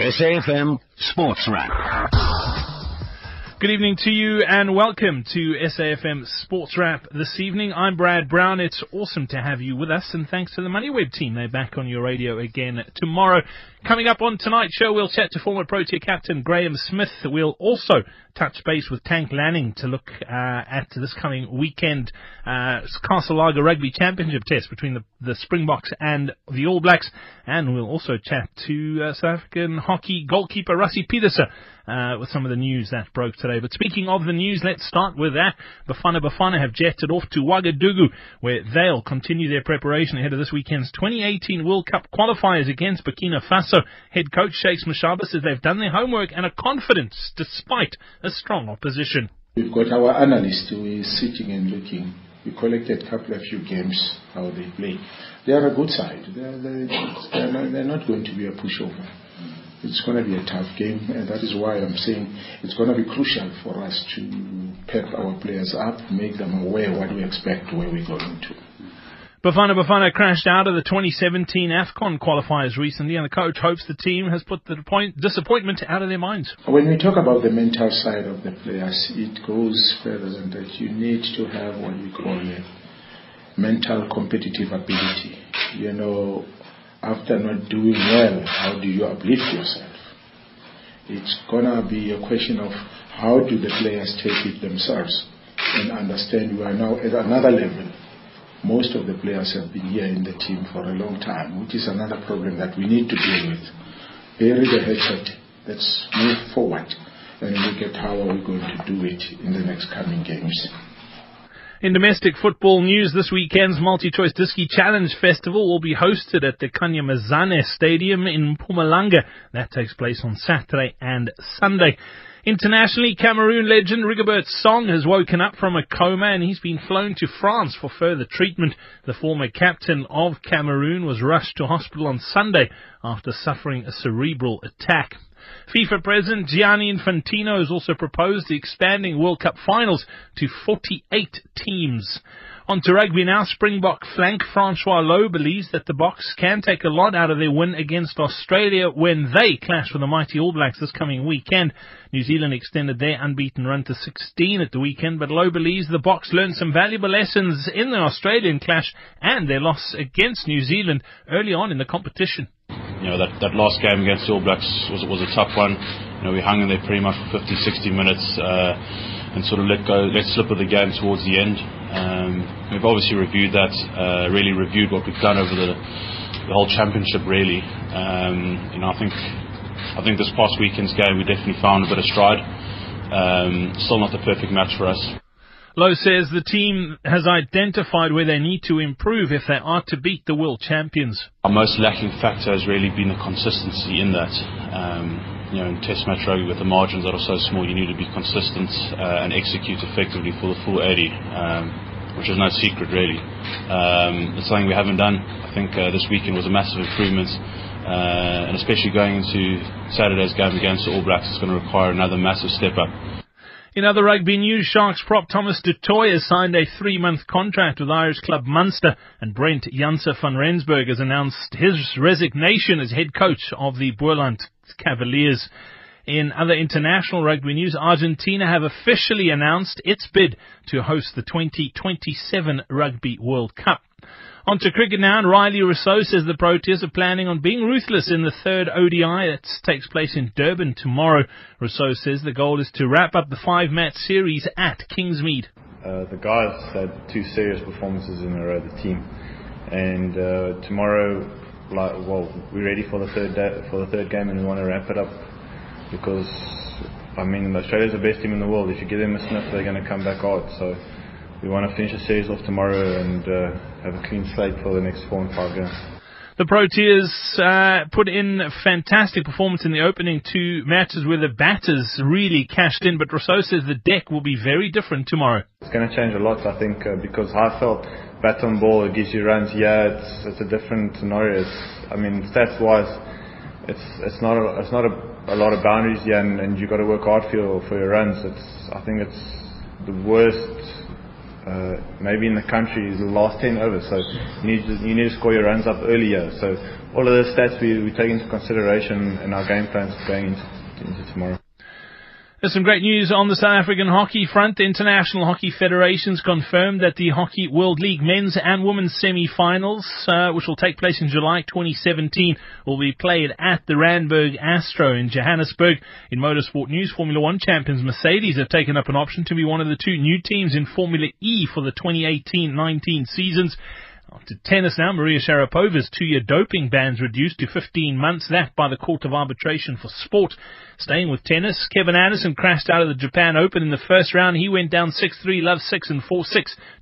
SAFM Sports Wrap. Good evening to you and welcome to SAFM Sports Wrap this evening. I'm Brad Brown. It's awesome to have you with us and thanks to the MoneyWeb team. They're back on your radio again tomorrow. Coming up on tonight's show, we'll chat to former Protea captain Graham Smith. We'll also touch base with Tank Lanning to look uh, at this coming weekend uh, Castle Lager Rugby Championship test between the, the Springboks and the All Blacks. And we'll also chat to uh, South African hockey goalkeeper Rassie Pieterse uh, with some of the news that broke today. But speaking of the news, let's start with that. Bafana Bafana have jetted off to Ouagadougou, where they'll continue their preparation ahead of this weekend's 2018 World Cup qualifiers against Burkina Faso. Head coach Shakes Mashaba says they've done their homework and are confident despite a strong opposition. We've got our analysts who is sitting and looking. We collected a couple of few games, how they play. They are a good side. They're, they're, they're, not, they're not going to be a pushover. It's going to be a tough game, and that is why I'm saying it's going to be crucial for us to pep our players up, make them aware what we expect, where we're going to. Bafana Bafana crashed out of the 2017 AFCON qualifiers recently, and the coach hopes the team has put the point, disappointment out of their minds. When we talk about the mental side of the players, it goes further than that. You need to have what we call a mental competitive ability. You know, after not doing well, how do you uplift yourself? It's gonna be a question of how do the players take it themselves and understand we are now at another level. Most of the players have been here in the team for a long time, which is another problem that we need to deal with. Bury the hatchet. Let's move forward and look at how are we going to do it in the next coming games. In domestic football news, this weekend's MultiChoice Diski Challenge Festival will be hosted at the Kanyamazane Stadium in Mpumalanga. That takes place on Saturday and Sunday. Internationally, Cameroon legend Rigobert Song has woken up from a coma and he's been flown to France for further treatment. The former captain of Cameroon was rushed to hospital on Sunday after suffering a cerebral attack. FIFA President Gianni Infantino has also proposed expanding World Cup finals to 48 teams. On to rugby now, Springbok flank Francois Louw believes that the Boks can take a lot out of their win against Australia when they clash with the mighty All Blacks this coming weekend. New Zealand extended their unbeaten run to 16 at the weekend, but Louw believes the Boks learned some valuable lessons in the Australian clash and their loss against New Zealand early on in the competition you know that, that last game against the All Blacks was was a tough one. You know we hung in there pretty much for 50, 60 minutes uh, and sort of let go, let slip of the game towards the end. Um, we've obviously reviewed that, uh, really reviewed what we've done over the, the whole championship. Really, um, you know I think I think this past weekend's game we definitely found a bit of stride. Um, still not the perfect match for us. Louw says the team has identified where they need to improve if they are to beat the world champions. Our most lacking factor has really been the consistency in that. Um, you know, in Test match rugby with the margins that are so small, you need to be consistent uh, and execute effectively for the full 80, um, which is no secret really. Um, it's something we haven't done. I think uh, this weekend was a massive improvement. Uh, and especially going into Saturday's game against the All Blacks, it's going to require another massive step up. In other rugby news, Sharks prop Thomas du Toit has signed a three-month contract with Irish club Munster, and Brent Janse van Rensburg has announced his resignation as head coach of the Boland Cavaliers. In other international rugby news, Argentina have officially announced its bid to host the 2027 Rugby World Cup. On to cricket now, and Rilee Rossouw says the Proteas are planning on being ruthless in the third ODI that takes place in Durban tomorrow. Rossouw says the goal is to wrap up the five-match series at Kingsmead. Uh, the guys had two serious performances in a row, the team, and uh, tomorrow, like, well, we're ready for the third day, for the third game, and we want to wrap it up because, I mean, Australia's the best team in the world. If you give them a sniff, they're going to come back hard. So we want to finish the series off tomorrow and uh, have a clean slate for the next four and five games. The Proteas uh, put in a fantastic performance in the opening two matches where the batters really cashed in, but Rossouw says the deck will be very different tomorrow. It's going to change a lot, I think, uh, because I felt bat on ball, it gives you runs. Yeah, it's, it's a different scenario. It's, I mean, stats wise, it's it's not a, it's not a, a lot of boundaries here, and, and you've got to work hard for your for your runs. It's I think it's the worst uh, maybe in the country is the last 10 overs. So you need, to, you need to score your runs up earlier. So all of the stats we, we take into consideration in our game plans going into, into tomorrow. There's some great news on the South African hockey front. The International Hockey Federation's confirmed that the Hockey World League men's and women's semi-finals, uh, which will take place in July 2017, will be played at the Randburg Astro in Johannesburg. In motorsport news, Formula One champions Mercedes have taken up an option to be one of the two new teams in Formula E for the 2018-19 seasons. To tennis now, Maria Sharapova's two-year doping ban's reduced to 15 months, that by the Court of Arbitration for Sport. Staying with tennis, Kevin Anderson crashed out of the Japan Open in the first round. He went down 6-3, love 6 and 4-6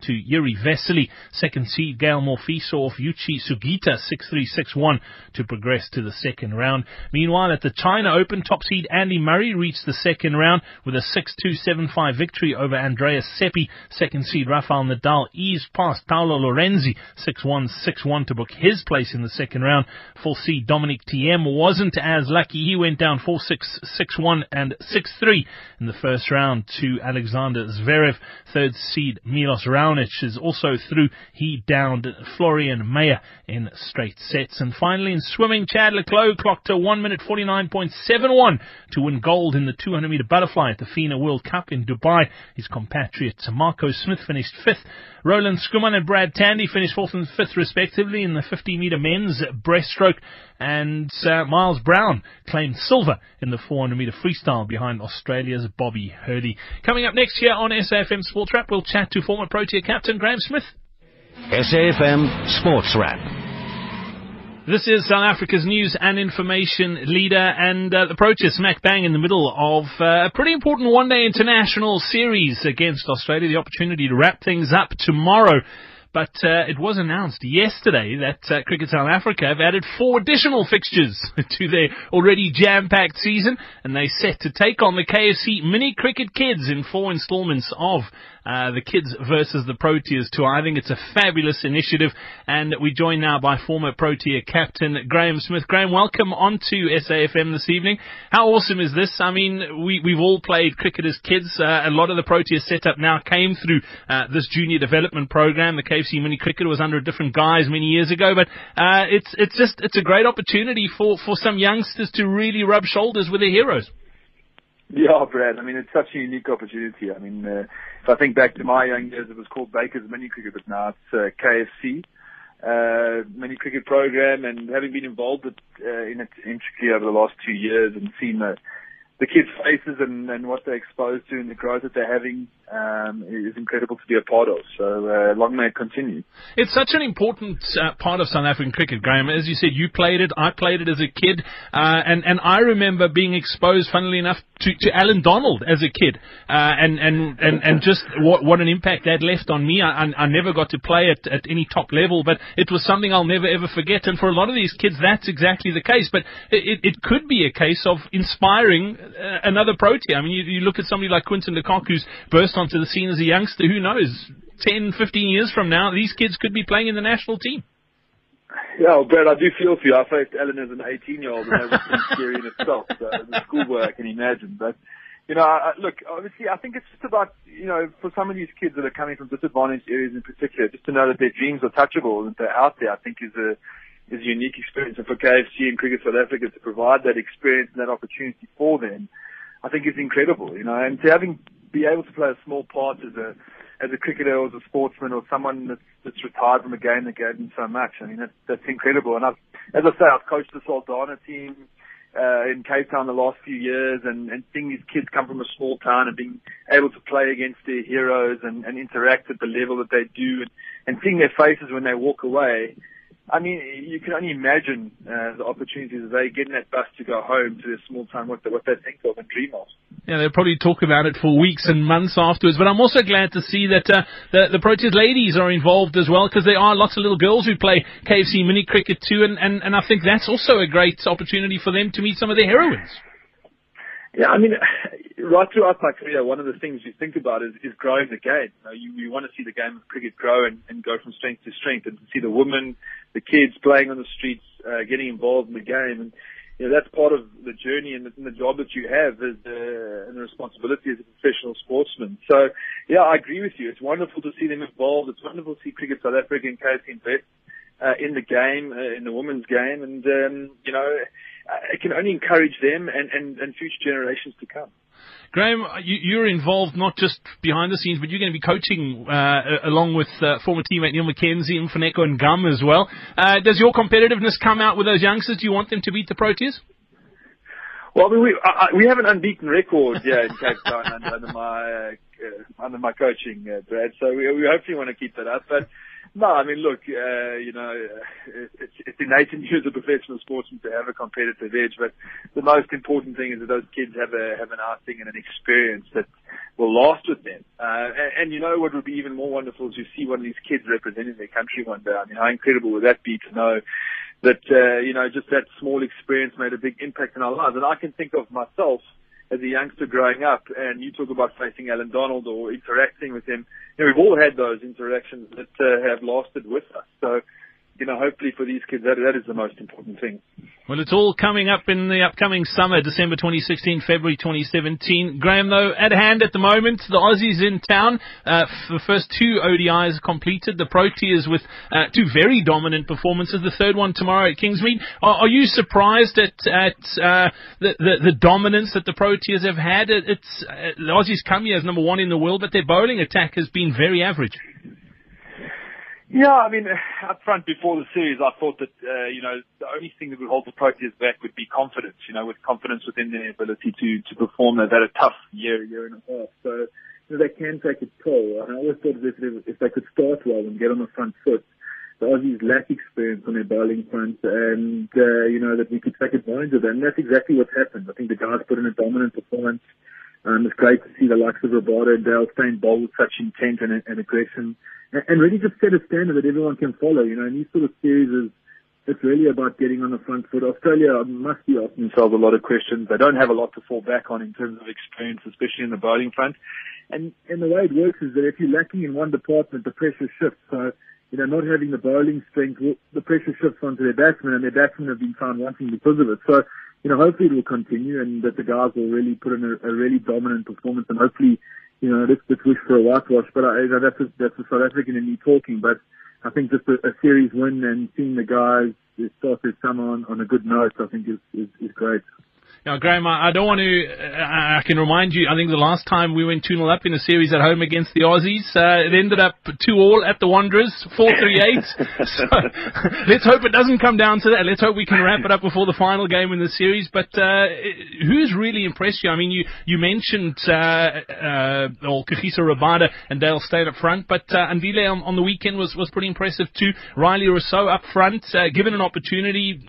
to Yuri Vesely. Second seed Gael Monfils off Yuichi Sugita 6-3, 6-1 to progress to the second round. Meanwhile, at the China Open, top seed Andy Murray reached the second round with a 6-2, 7-5 victory over Andreas Seppi. Second seed Rafael Nadal eased past Paolo Lorenzi 6-1, 6-1 to book his place in the second round. Full seed Dominic Thiem wasn't as lucky. He went down 4-6 6-1 and 6-3 in the first round to Alexander Zverev. Third seed Milos Raonic is also through. He downed Florian Mayer in straight sets. And finally in swimming, Chad le Clos clocked a 1 minute 49.71 to win gold in the 200 meter butterfly at the FINA World Cup in Dubai. His compatriot Marco Smith finished fifth. Roland Schoeman and Brad Tandy finished fourth and fifth respectively in the 50 meter men's breaststroke. And uh, Myles Brown claimed silver in the 400 meter freestyle behind Australia's Bobby Hurley. Coming up next year on SAFM Sports Wrap, we'll chat to former Protea captain Graham Smith. SAFM Sports Wrap. This is South Africa's news and information leader, and uh, the Proteas smack bang in the middle of uh, a pretty important one-day international series against Australia. The opportunity to wrap things up tomorrow. But uh, it was announced yesterday that uh, Cricket South Africa have added four additional fixtures to their already jam-packed season, and they set to take on the KFC Mini Cricket Kids in four installments of uh, the Kids versus the Proteas tour. I think it's a fabulous initiative, and we join now by former Protea captain Graham Smith. Graham, welcome onto SAFM this evening. How awesome is this? I mean, we, we've all played cricket as kids. Uh, a lot of the Protea setup now came through uh, this junior development program. The KFC Mini Cricket was under a different guise many years ago, but uh, it's it's just it's a great opportunity for, for some youngsters to really rub shoulders with their heroes. Yeah, Brad. I mean, it's such a unique opportunity. I mean, uh, if I think back to my young years, it was called Baker's Mini Cricket, but now it's uh, KFC uh, mini cricket program. And having been involved with, uh, in it intricately over the last two years and seen the the kids' faces and, and what they're exposed to and the growth that they're having um, is incredible to be a part of. So uh, long may it continue. It's such an important uh, part of South African cricket, Graham. As you said, you played it. I played it as a kid, uh, and and I remember being exposed, funnily enough, to, to Allan Donald as a kid, uh, and and and and just what what an impact that left on me. I, I, I never got to play at at any top level, but it was something I'll never ever forget. And for a lot of these kids, that's exactly the case. But it, it could be a case of inspiring uh, another Protea. I mean, you, you look at somebody like Quinton Kock, who's burst onto the scene as a youngster. Who knows? 10, 15 years from now, these kids could be playing in the national team. Yeah, well, Brad, I do feel for you. I faced Allan as an 18-year-old, and that was scary in itself. So, the schoolboy, I can imagine. But, you know, I, look, obviously, I think it's just about, you know, for some of these kids that are coming from disadvantaged areas in particular, just to know that their dreams are touchable and they're out there, I think is a, is a unique experience. And for KFC and Cricket South Africa to provide that experience and that opportunity for them, I think is incredible, you know, and to having, be able to play a small part as a, as a cricketer or as a sportsman or someone that's, that's retired from a game that gave them so much. I mean, that's, that's incredible. And I've, as I say, I've coached the Saldanha team, uh, in Cape Town the last few years and, and seeing these kids come from a small town and being able to play against their heroes and, and interact at the level that they do and, and seeing their faces when they walk away, I mean, you can only imagine uh, the opportunities they get in that bus to go home to their small town, what they, what they think of and dream of. Yeah, they'll probably talk about it for weeks and months afterwards. But I'm also glad to see that uh, the, the Proteas ladies are involved as well, because there are lots of little girls who play KFC mini cricket too, and, and, and I think that's also a great opportunity for them to meet some of their heroines. Yeah, I mean, right throughout my career, one of the things you think about is, is growing the game. You, know, you, you want to see the game of cricket grow and, and go from strength to strength, and to see the women, the kids playing on the streets, uh, getting involved in the game, and you know that's part of the journey and the, and the job that you have as uh, and the responsibility as a professional sportsman. So, yeah, I agree with you. It's wonderful to see them involved. It's wonderful to see Cricket South Africa and KFC invest uh, in the game, uh, in the women's game, and um, you know, it can only encourage them and, and, and future generations to come. Graham, you, you're involved not just behind the scenes, but you're going to be coaching uh, along with uh, former teammate Neil McKenzie, and Mfuneko Ngam as well. Uh, does your competitiveness come out with those youngsters? Do you want them to beat the Proteas? Well, I mean, we I, we have an unbeaten record, yeah, in Cape Town under, under my uh, under my coaching, uh, Brad. So we, we hopefully want to keep that up. But no, I mean, look, uh, you know, it's, it's innate in you as a professional sportsman to have a competitive edge, but the most important thing is that those kids have a have an outing and an experience that will last with them. Uh, and, and you know what would be even more wonderful is to see one of these kids representing their country one day. I mean, how incredible would that be to know that uh, you know just that small experience made a big impact in our lives. And I can think of myself as a youngster growing up, and you talk about facing Allan Donald or interacting with him. You know, we've all had those interactions that uh, have lasted with us. So you know, hopefully for these kids, that, that is the most important thing. Well, it's all coming up in the upcoming summer, December 2016, February 2017. Graham, though, at hand at the moment, the Aussies in town. Uh, the first two ODIs completed. The Proteas with uh, two very dominant performances. The third one tomorrow at Kingsmead. Are, are you surprised at at uh, the, the, the dominance that the Proteas have had? It, it's uh, the Aussies come here as number one in the world, but their bowling attack has been very average. Yeah, I mean, up front before the series, I thought that, uh, you know, the only thing that would hold the Proteas back would be confidence, you know, with confidence within their ability to, to perform. They've had a tough year, year and a half. So, you know, they can take a toll. And I always thought if, if they could start well and get on the front foot, the Aussies lack experience on their bowling front and, uh, you know, that we could take advantage of that. And that's exactly what's happened. I think the guys put in a dominant performance. Um, it's great to see the likes of Rabada and Dale Steyn bold with such intent and, and aggression and really just set a standard that everyone can follow. You know, in these sort of series is it's really about getting on the front foot. Australia must be asking themselves a lot of questions. They don't have a lot to fall back on in terms of experience, especially in the bowling front. And and the way it works is that if you're lacking in one department, the pressure shifts. So you know, not having the bowling strength, the pressure shifts onto their batsmen, and their batsmen have been found wanting because of it. So you know, hopefully it will continue, and that the guys will really put in a, a really dominant performance, and hopefully you know, let's, wish for a whitewash. But I, you know, that's a, that's a South African in me talking. But I think just a, a series win and seeing the guys start their summer on, on a good note, I think is, is, is great. Now, Graham, I don't want to. I can remind you. I think the last time we went 2 0 up in a series at home against the Aussies, uh, it ended up 2 all at the Wanderers, 4 3 8. so let's hope it doesn't come down to that. Let's hope we can wrap it up before the final game in the series. But uh, who's really impressed you? I mean, you you mentioned uh, uh, well, Kagiso Rabada and Dale Steyn up front, but uh, Andile on, on the weekend was, was pretty impressive too. Rilee Rossouw up front, uh, given an opportunity.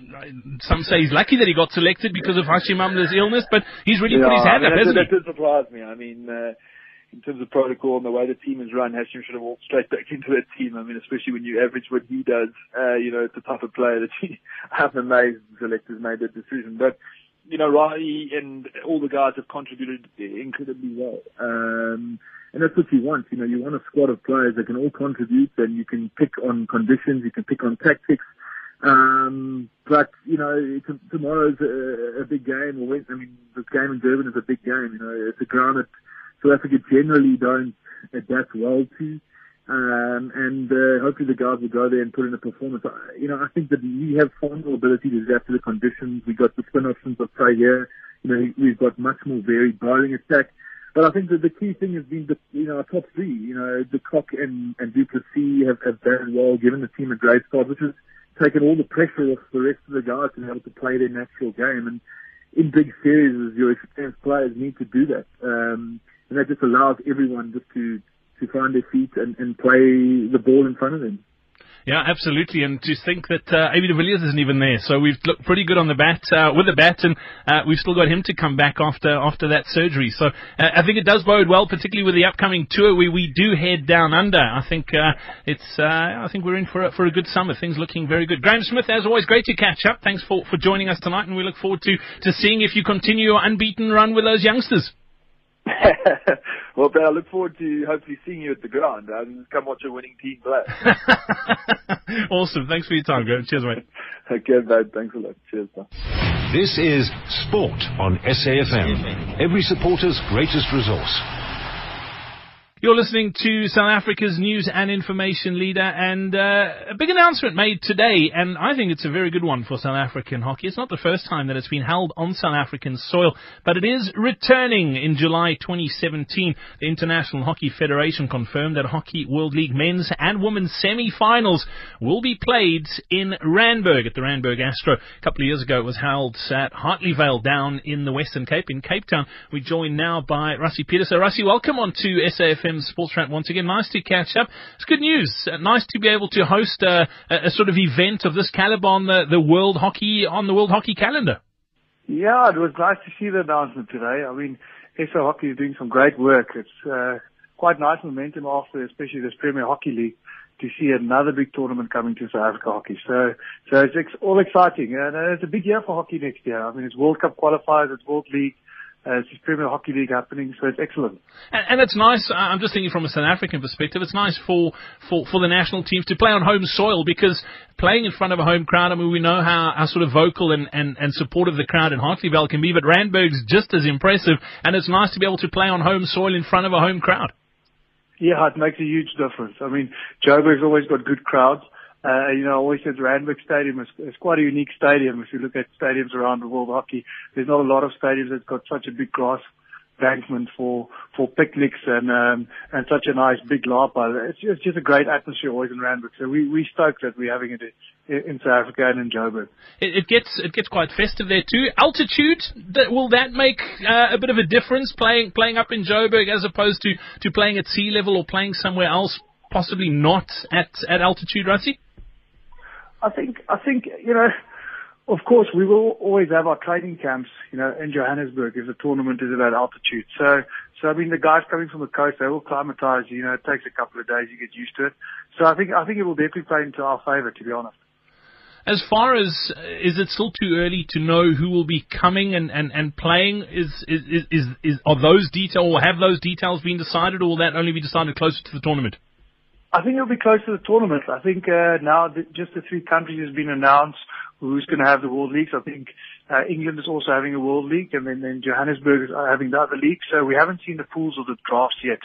Some say he's lucky that he got selected because of Hashim Amla's illness, but he's really yeah, put his hand I mean, up, hasn't that, he? That did surprise me. I mean, uh, in terms of protocol and the way the team is run, Hashim should have walked straight back into that team. I mean, especially when you average what he does, uh, you know, it's a tougher player that he, I'm amazed the selectors made that decision. But, you know, Rilee and all the guys have contributed incredibly well. Um, and that's what you want. You know, you want a squad of players that can all contribute and you can pick on conditions, you can pick on tactics. Um, but you know, t- tomorrow's a, a big game. I mean, this game in Durban is a big game. You know, it's a ground that South Africa generally don't adapt well to. Um, and uh, hopefully the guys will go there and put in a performance. I, you know, I think that we have more ability to adapt to the conditions. We got the spin options of play here. You know, we've got much more varied bowling attack. But I think that the key thing has been the you know our top three. You know, de Kock and and du Plessis have have done well, given the team a great start, which is taken all the pressure off the rest of the guys to be able to play their natural game. And in big series, your experienced players need to do that. Um, and that just allows everyone just to, to find their feet and, and play the ball in front of them. Yeah, absolutely. And to think that uh, de Villiers isn't even there, so we've looked pretty good on the bat uh, with the bat, and uh, we've still got him to come back after after that surgery. So uh, I think it does bode well, particularly with the upcoming tour. where we do head down under. I think uh, it's uh, I think we're in for a, for a good summer. Things looking very good. Graham Smith, as always, great to catch up. Thanks for for joining us tonight, and we look forward to to seeing if you continue your unbeaten run with those youngsters. well, Ben, I look forward to hopefully seeing you at the ground. Uh, come watch a winning team play. awesome. Thanks for your time, Graham. Cheers, mate. okay, mate. Thanks a lot. Cheers, man. This is Sport on SAFM, every supporter's greatest resource. You're listening to South Africa's news and information leader, and uh, a big announcement made today, and I think it's a very good one for South African hockey. It's not the first time that it's been held on South African soil, but it is returning in July 2017. The International Hockey Federation confirmed that Hockey World League men's and women's semi-finals will be played in Randburg at the Randburg Astro. A couple of years ago, it was held at Hartleyvale down in the Western Cape in Cape Town. We're joined now by Rassie So, Rassie, welcome on to SAFM Sports Wrap once again. Nice to catch up. It's good news. Uh, nice to be able to host a, a, sort of event of this caliber on the, the World Hockey on the World Hockey calendar. Yeah, it was nice to see the announcement today. I mean, SA Hockey is doing some great work. It's uh, quite nice momentum after, especially this Premier Hockey League, to see another big tournament coming to South Africa hockey. So, so it's ex- all exciting, and uh, it's a big year for hockey next year. I mean, it's World Cup qualifiers, it's World League. Uh, it's Premier Hockey League happening, so it's excellent. And, and it's nice. I'm just thinking from a South African perspective. It's nice for, for, for the national teams to play on home soil because playing in front of a home crowd. I mean, we know how, how sort of vocal and, and, and supportive the crowd in Hartleyvale can be, but Randburg's just as impressive, and it's nice to be able to play on home soil in front of a home crowd. Yeah, it makes a huge difference. I mean, Joburg's always got good crowds. Uh, you know, I always said Randburg Stadium is, is quite a unique stadium. If you look at stadiums around the world hockey, there's not a lot of stadiums that's got such a big grass embankment for for picnics and um, and such a nice big lapa. It's, it's just a great atmosphere always in Randburg. So we we stoked that we're having it in South Africa and in Joburg. It, it gets it gets quite festive there too. Altitude that, will that make uh, a bit of a difference playing playing up in Joburg as opposed to to playing at sea level or playing somewhere else, possibly not at at altitude, Rassie? I think, I think, you know, of course, we will always have our training camps, you know, in Johannesburg if the tournament is at that altitude. So, so I mean, the guys coming from the coast, they will climatize. You know, it takes a couple of days, you get used to it. So I think, I think it will definitely play into our favor, to be honest. As far as is it still too early to know who will be coming and, and, and playing? Is, is is is is are those details or have those details been decided, or will that only be decided closer to the tournament? I think it'll be close to the tournament. I think uh, now just the three countries has been announced who's going to have the World Leagues. I think uh, England is also having a World League, and then, then Johannesburg is having the other league. So we haven't seen the pools of the drafts yet.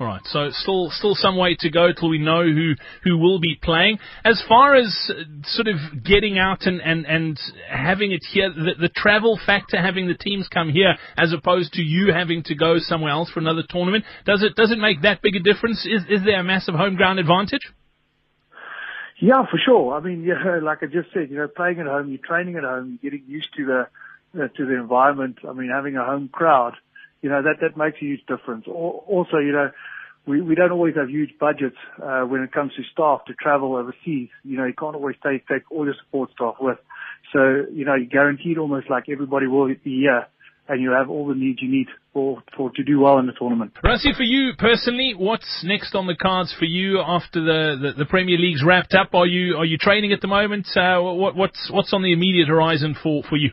All right, so still still some way to go till we know who who will be playing. As far as uh, sort of getting out and and and having it here, the, the travel factor, having the teams come here as opposed to you having to go somewhere else for another tournament, does it does it make that big a difference? Is is there a massive home ground advantage? Yeah, for sure. I mean, yeah, like I just said, you know, playing at home, you're training at home, you're getting used to the uh, to the environment. I mean, having a home crowd you know, that, that makes a huge difference. Also, you know, we, we don't always have huge budgets, uh, when it comes to staff to travel overseas. You know, you can't always take, take all your support staff with. So, you know, you're guaranteed almost like everybody will be here and you have all the needs you need for, for to do well in the tournament. Rassie, for you personally, what's next on the cards for you after the, the, the Premier League's wrapped up? Are you are you training at the moment? Uh, what, what's what's on the immediate horizon for, for you?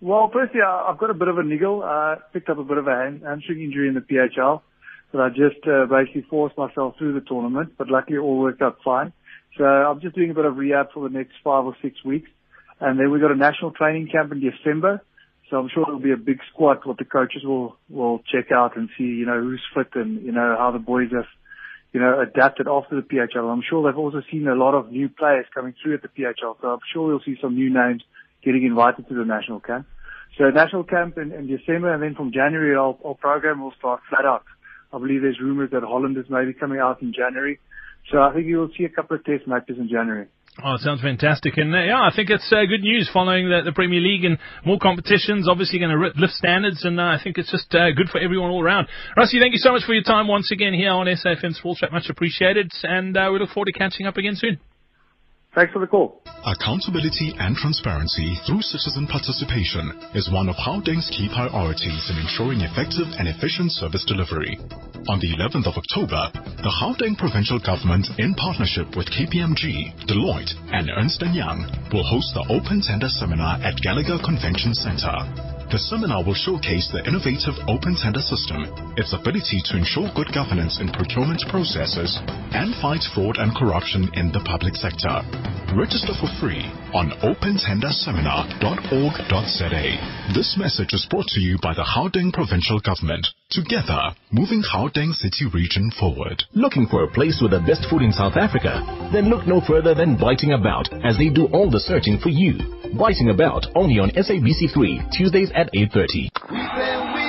Well, firstly, I've got a bit of a niggle. I picked up a bit of a hamstring injury in the PHL but I just uh, basically forced myself through the tournament, but luckily it all worked out fine. So I'm just doing a bit of rehab for the next five or six weeks. And then we've got a national training camp in December. So I'm sure it'll be a big squad what the coaches will, will check out and see, you know, who's fit and, you know, how the boys have, you know, adapted after the PHL. I'm sure they've also seen a lot of new players coming through at the PHL. So I'm sure we'll see some new names getting invited to the national camp. So national camp in, in December, and then from January, our, our program will start flat out. I believe there's rumors that Holland is maybe coming out in January. So I think you will see a couple of test matches in January. Oh, sounds fantastic. And uh, yeah, I think it's uh, good news following the, the, Premier League and more competitions, obviously going to lift standards. And uh, I think it's just uh, good for everyone all around. Rassie, thank you so much for your time once again here on SAFM Sports Chat. Much appreciated. And uh, we look forward to catching up again soon. Thanks for the call. Accountability and transparency through citizen participation is one of Gauteng's key priorities in ensuring effective and efficient service delivery. On the 11th of October, the Gauteng provincial government, in partnership with KPMG, Deloitte, and Ernst & Young, will host the Open Tender Seminar at Gallagher Convention Center. The seminar will showcase the innovative open tender system, its ability to ensure good governance in procurement processes, and fight fraud and corruption in the public sector. Register for free on opentenderseminar.org.za. This message is brought to you by the Gauteng Provincial Government. Together, moving Gauteng City Region forward. Looking for a place with the best food in South Africa? Then look no further than Biting About, as they do all the searching for you. Biting About, only on SABC3, Tuesdays at 8.30.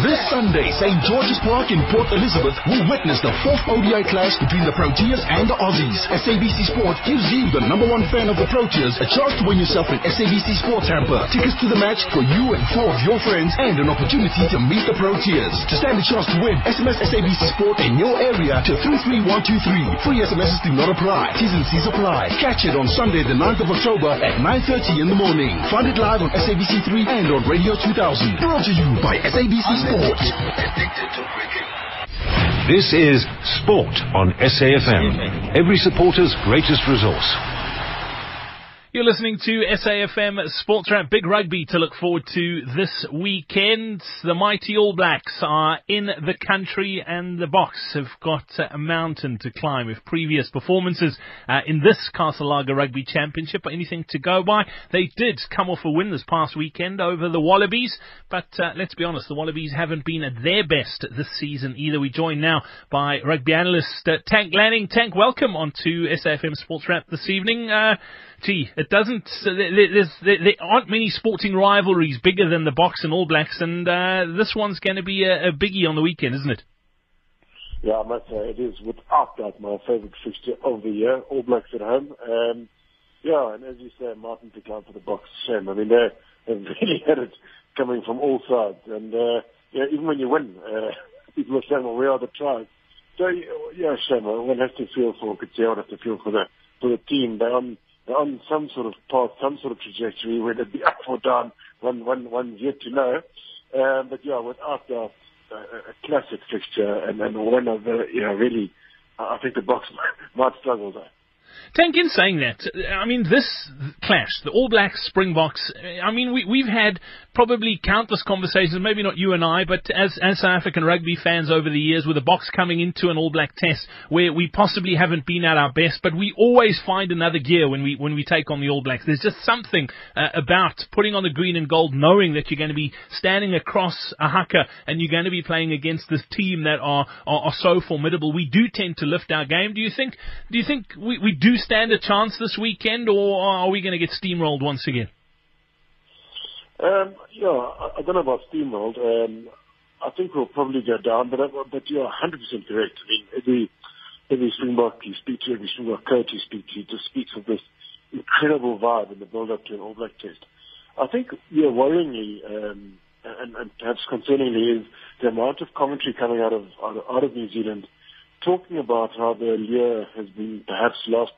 This Sunday, St. George's Park in Port Elizabeth will witness the fourth ODI clash between the Proteas and the Aussies. SABC Sport gives you, the number one fan of the Proteas, a chance to win yourself an SABC Sports hamper, tickets to the match for you and four of your friends, and an opportunity to meet the Proteas. To stand a chance to win, SMS SABC Sport in your area to 33123. Free SMSs do not apply. T's and C's apply. Catch it on Sunday, the 9th of October at 9.30 in the morning. Find it live on SABC3 and on Radio 2000. Brought to you by SABC Sport. This is Sport on SAFM, every supporter's greatest resource. You're listening to SAFM Sports Wrap. Big rugby to look forward to this weekend. The mighty All Blacks are in the country and the Boks have got a mountain to climb with previous performances uh, in this Castle Rugby Championship. But anything to go by? They did come off a win this past weekend over the Wallabies, but uh, let's be honest, the Wallabies haven't been at their best this season either. We join now by rugby analyst uh, Tank Lanning. Tank, welcome onto SAFM Sports Wrap this evening. Gee, it doesn't. There's, there, aren't many sporting rivalries bigger than the Boks and All Blacks, and uh, this one's going to be a, a biggie on the weekend, isn't it? Yeah, I must say it is without doubt my favourite fixture of the year. All Blacks at home. Um, yeah, and as you say, Martin to come for the Boks. Shame. I mean, they have really had it coming from all sides, and uh, yeah, even when you win, uh, people are saying, "Well, where are the tries?" So yeah, shame. One has to feel for Coetzee, one has to feel for the for the team. They're on on some sort of path, some sort of trajectory, whether it be up or down, one, one, one's yet to know. Um, but yeah, without doubt, uh, a classic fixture and, and one of the, you know, really, I think the Boks might struggle there. Tank, in saying that, I mean, this clash, the All Blacks, Springboks, I mean, we, we've had probably countless conversations, maybe not you and I, but as, as South African rugby fans over the years, with a Boks coming into an All Black test where we possibly haven't been at our best, but we always find another gear when we, when we take on the All Blacks. There's just something uh, about putting on the green and gold, knowing that you're going to be standing across a haka and you're going to be playing against this team that are, are, are so formidable. We do tend to lift our game. Do you think, do you think we, we do stand a chance this weekend, or are we going to get steamrolled once again? Um, yeah, I, I don't know about steamrolled. Um, I think we'll probably go down, but but you're 100% correct. I mean, every every Springbok you speak to, every Springbok coach you speak to, just speaks of this incredible vibe in the build-up to an All Black test. I think, yeah, worryingly um, and, and perhaps concerningly is the amount of commentary coming out of out of, New Zealand talking about how the allure has been perhaps lost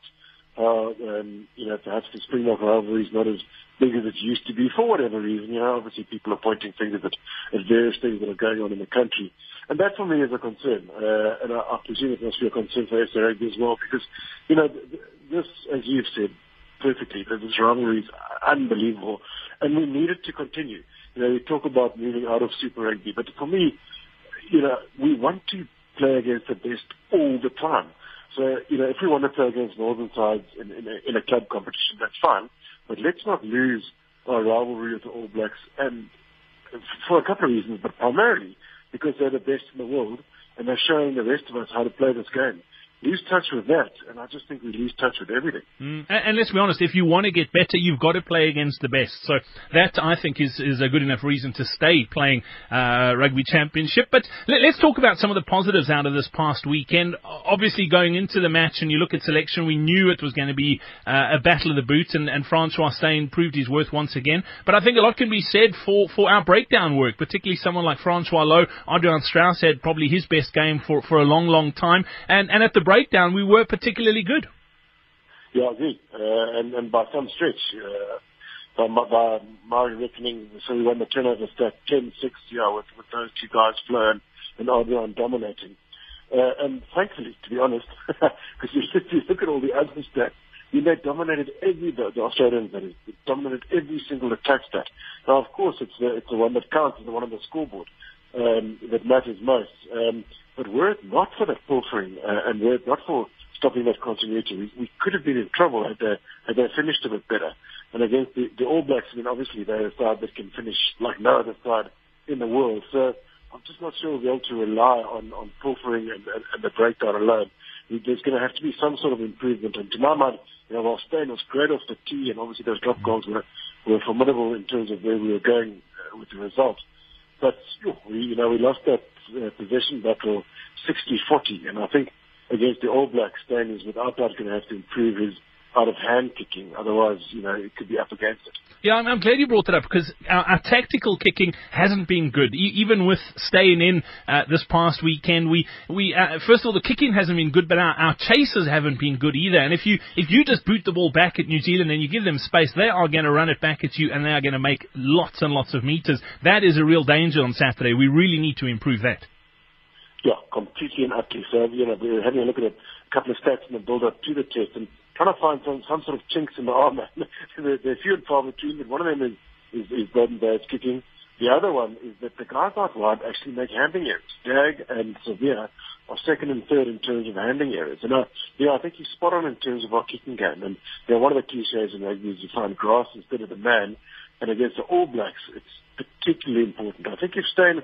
how um, you know perhaps the Springbok rivalry is not as big as it used to be for whatever reason. You know, obviously people are pointing fingers at, at various things that are going on in the country, and that for me is a concern. Uh, and I, I presume it must be a concern for SA as well, because you know this, as you've said perfectly, that this rivalry is unbelievable, and we need it to continue. You know, we talk about moving out of Super Rugby, but for me, you know, we want to play against the best all the time. So, you know, if we want to play against Northern Sides in, in, a, in a club competition, that's fine. But let's not lose our rivalry with the All Blacks, and for a couple of reasons, but primarily because they're the best in the world, and they're showing the rest of us how to play this game lose touch with that, and I just think we lose touch with everything. Mm. And, and, let's be honest, if you want to get better, you've got to play against the best. So that I think is is a good enough reason to stay playing uh, rugby championship. But let, us talk about some of the positives out of this past weekend. Obviously, going into the match, and you look at selection, we knew it was going to be uh, a battle of the boots, and, and Francois Steyn proved his worth once again. But I think a lot can be said for for our breakdown work, particularly someone like Francois Louw. Adriaan Strauss had probably his best game for for a long, long time, and and at the breakdown, we were particularly good. Yeah, I agree. Uh, and, and by some stretch, uh, by, by my reckoning, so we won the turnover stat 10-6, yeah, with, with those two guys, Flo and, and Adriaan dominating. Uh, and thankfully, to be honest, because you, you look at all the other stats, you know, dominated every, the, the Australians, that is, dominated every single attack stat. Now, of course, it's the, it's the one that counts, it's the one on the scoreboard um, that matters most. Um, but were it not for that pilfering, uh, and were it not for stopping that continuity. We, we could have been in trouble had they, had they finished a bit better. And against the, the All Blacks, I mean, obviously they're a side that can finish like no other side in the world. So I'm just not sure we'll be able to rely on, on pilfering and, and, and the breakdown alone. There's going to have to be some sort of improvement. And to my mind, you know, while Steyn was great off the tee, and obviously those drop goals were, were formidable in terms of where we were going uh, with the result. But we, you know, we lost that uh, possession battle 60-40, and I think against the All Blacks, Steyn is without doubt going to have to improve his out of hand kicking. Otherwise, you know, it could be up against it. Yeah, I'm, I'm glad you brought that up because our, our tactical kicking hasn't been good. E- even with staying in uh, this past weekend, we we uh, first of all the kicking hasn't been good, but our, our chasers haven't been good either. And if you if you just boot the ball back at New Zealand and you give them space, they are going to run it back at you and they are going to make lots and lots of meters. That is a real danger on Saturday. We really need to improve that. Yeah, completely and utterly. So, you know, we're having a look at a couple of stats in the build up to the test and trying to find some, some sort of chinks in the armor. they're, they're few and far between, but one of them is, is, is Beauden Barrett's kicking. The other one is that the guys out wide actually make handling errors. Dagg and Savea are second and third in terms of handling errors. And, uh, yeah, I think he's spot on in terms of our kicking game. And, you know, one of the cliches in rugby is you find grass instead of the man. And against the All Blacks, it's particularly important. I think if Steyn,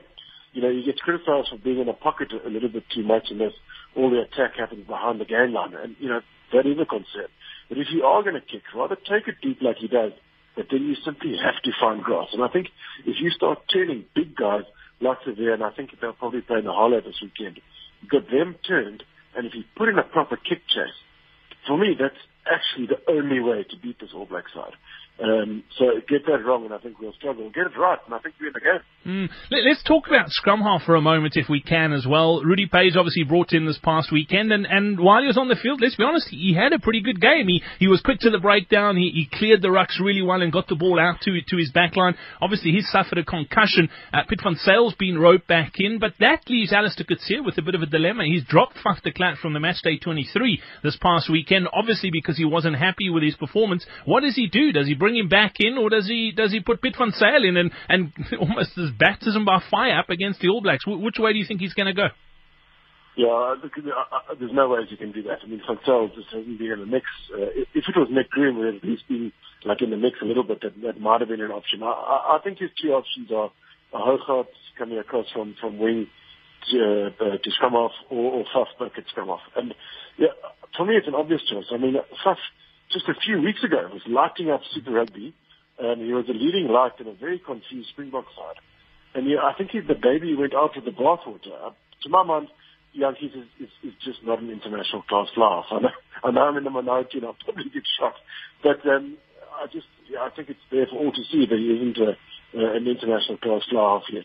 you know, he gets criticized for being in a pocket a little bit too much unless all the attack happens behind the game line. And, you know, that is a concern. But if you are going to kick, rather take it deep like he does, but then you simply have to find grass. And I think if you start turning big guys like Savea, and I think they'll probably play Naholo this weekend, got them turned, and if you put in a proper kick chase, for me, that's actually the only way to beat this All Black side. Um, so get that wrong, and I think we'll struggle. Get it right, and I think we're in the game. Mm. Let, us talk about scrum half for a moment, if we can, as well. Rudy Paige obviously brought in this past weekend, and, and while he was on the field, let's be honest, he had a pretty good game. He he was quick to the breakdown. He, he cleared the rucks really well and got the ball out to to his backline. Obviously, he suffered a concussion. Uh, Piet van Zyl been roped back in, but that leaves Allister Coetzee with a bit of a dilemma. He's dropped Faf de Klerk from the match day 23 this past weekend, obviously because he wasn't happy with his performance. What does he do? Does he bring him back in, or does he does he put Piet van Zyl in and, and almost as baptism by fire up against the All Blacks? Which way do you think he's going to go? Yeah, uh, uh, uh, there's no ways you can do that. I mean, Zyl just hasn't been in the mix. Uh, if it was Nick Groom, would at least been like in the mix a little bit. That, that might have been an option. I, I think his two options are Hougaard coming across from from wing to, uh, to scrum half, or, or Faf back scrum half. And yeah, for me, it's an obvious choice. I mean, Faf just a few weeks ago was lighting up Super Rugby and he was a leading light in a very confused Springbok side. And yeah, I think he, the baby went out with the bathwater. Uh, to my mind, Jantjies is, is, is just not an international class laugh. I know, I know I'm in the minority and I'll probably get shot. But um, I just, yeah, I think it's there for all to see that he isn't a, uh, an international class laugh yet.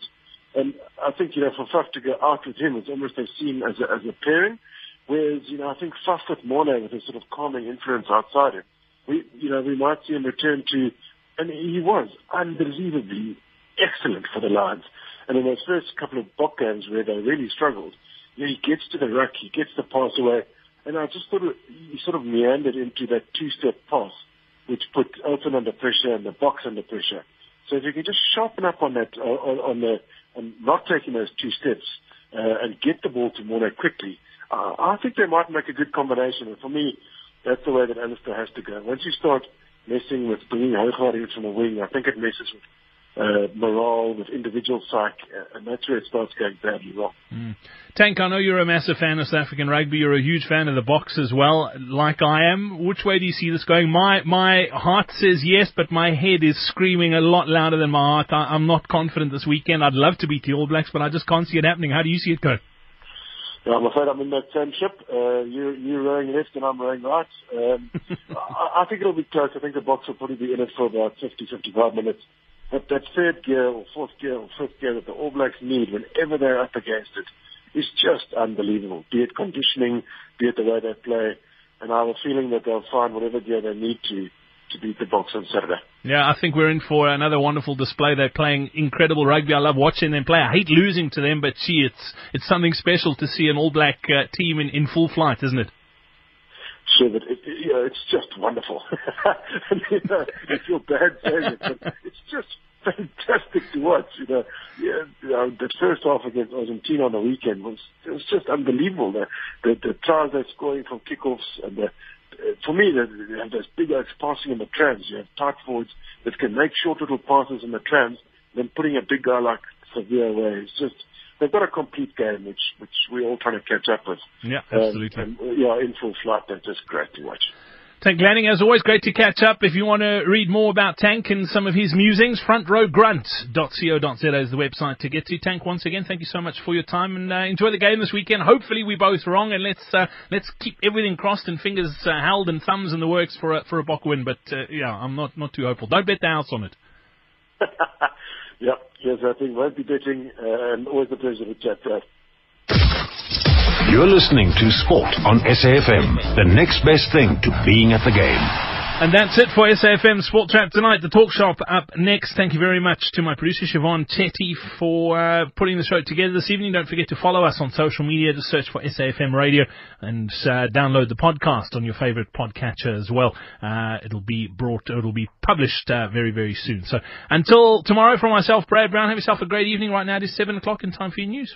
And I think, you know, for Faf to go out with him, it's almost as seen as a, as a pairing. Whereas, you know, I think Faf with Morne with a sort of calming influence outside him, we, you know, we might see him return to and he was unbelievably excellent for the Lions. And in those first couple of Boks games where they really struggled, you know, he gets to the ruck, he gets the pass away, and I just thought he sort of meandered into that two-step pass, which put Elton under pressure and the Boks under pressure. So if you can just sharpen up on that, uh, on, on the, on not taking those two steps, uh, and get the ball to Morne quickly, uh, I think they might make a good combination. And for me, that's the way that Allister has to go. Once you start messing with bringing Hougaard in from the wing. I think it messes with uh, morale, with individual psych, uh, and that's where it starts going badly wrong. Mm. Tank, I know you're a massive fan of South African rugby. You're a huge fan of the Boks as well, like I am. Which way do you see this going? My my heart says yes, but my head is screaming a lot louder than my heart. I, I'm not confident this weekend. I'd love to beat the All Blacks, but I just can't see it happening. How do you see it go? Yeah, I'm afraid I'm in that same ship. Uh, you, you're rowing left and I'm rowing right. Um, I, I think it'll be close. I think the Boks will probably be in it for about 50, 55 minutes. But that third gear or fourth gear or fifth gear that the All Blacks need whenever they're up against it is just unbelievable. Be it conditioning, be it the way they play. And I have a feeling that they'll find whatever gear they need to to beat the Boks on Saturday. Yeah, I think we're in for another wonderful display. They're playing incredible rugby. I love watching them play. I hate losing to them, but gee, it's it's something special to see an All Black uh, team in, in full flight, isn't it? Sure, but it, it, you know, it's just wonderful. I mean, uh, I feel bad saying it, but it's just fantastic to watch. You know, yeah, you know, the first half against Argentina on the weekend was it was just unbelievable. The the, the tries they're scoring from kickoffs and the for me, they have those big oaks passing in the trans. You have tight forwards that can make short little passes in the trans, then putting a big guy like Savea away. It's just they've got a complete game, which which we're all trying to catch up with. Yeah, absolutely. Um, and, yeah, in full flight. They're just great to watch. Tank Lanning, as always, great to catch up. If you want to read more about Tank and some of his musings, frontrowgrunt.co.za is the website to get to. Tank, once again, thank you so much for your time and uh, enjoy the game this weekend. Hopefully, we both wrong, and let's uh, let's keep everything crossed and fingers uh, held and thumbs in the works for a, for a Bok win. But uh, yeah, I'm not not too hopeful. Don't bet the house on it. yep, yes, I think won't be betting, uh, and always a pleasure to chat. Uh, you're listening to Sport on SAFM, the next best thing to being at the game. And that's it for SAFM Sport Chat tonight. The talk shop up next. Thank you very much to my producer Siobhan Chetty for uh, putting the show together this evening. Don't forget to follow us on social media. Just search for SAFM Radio and uh, download the podcast on your favorite podcatcher as well. Uh, it'll be brought, it'll be published uh, very, very soon. So until tomorrow, from myself, Brad Brown, have yourself a great evening. Right now it is seven o'clock and time for your news.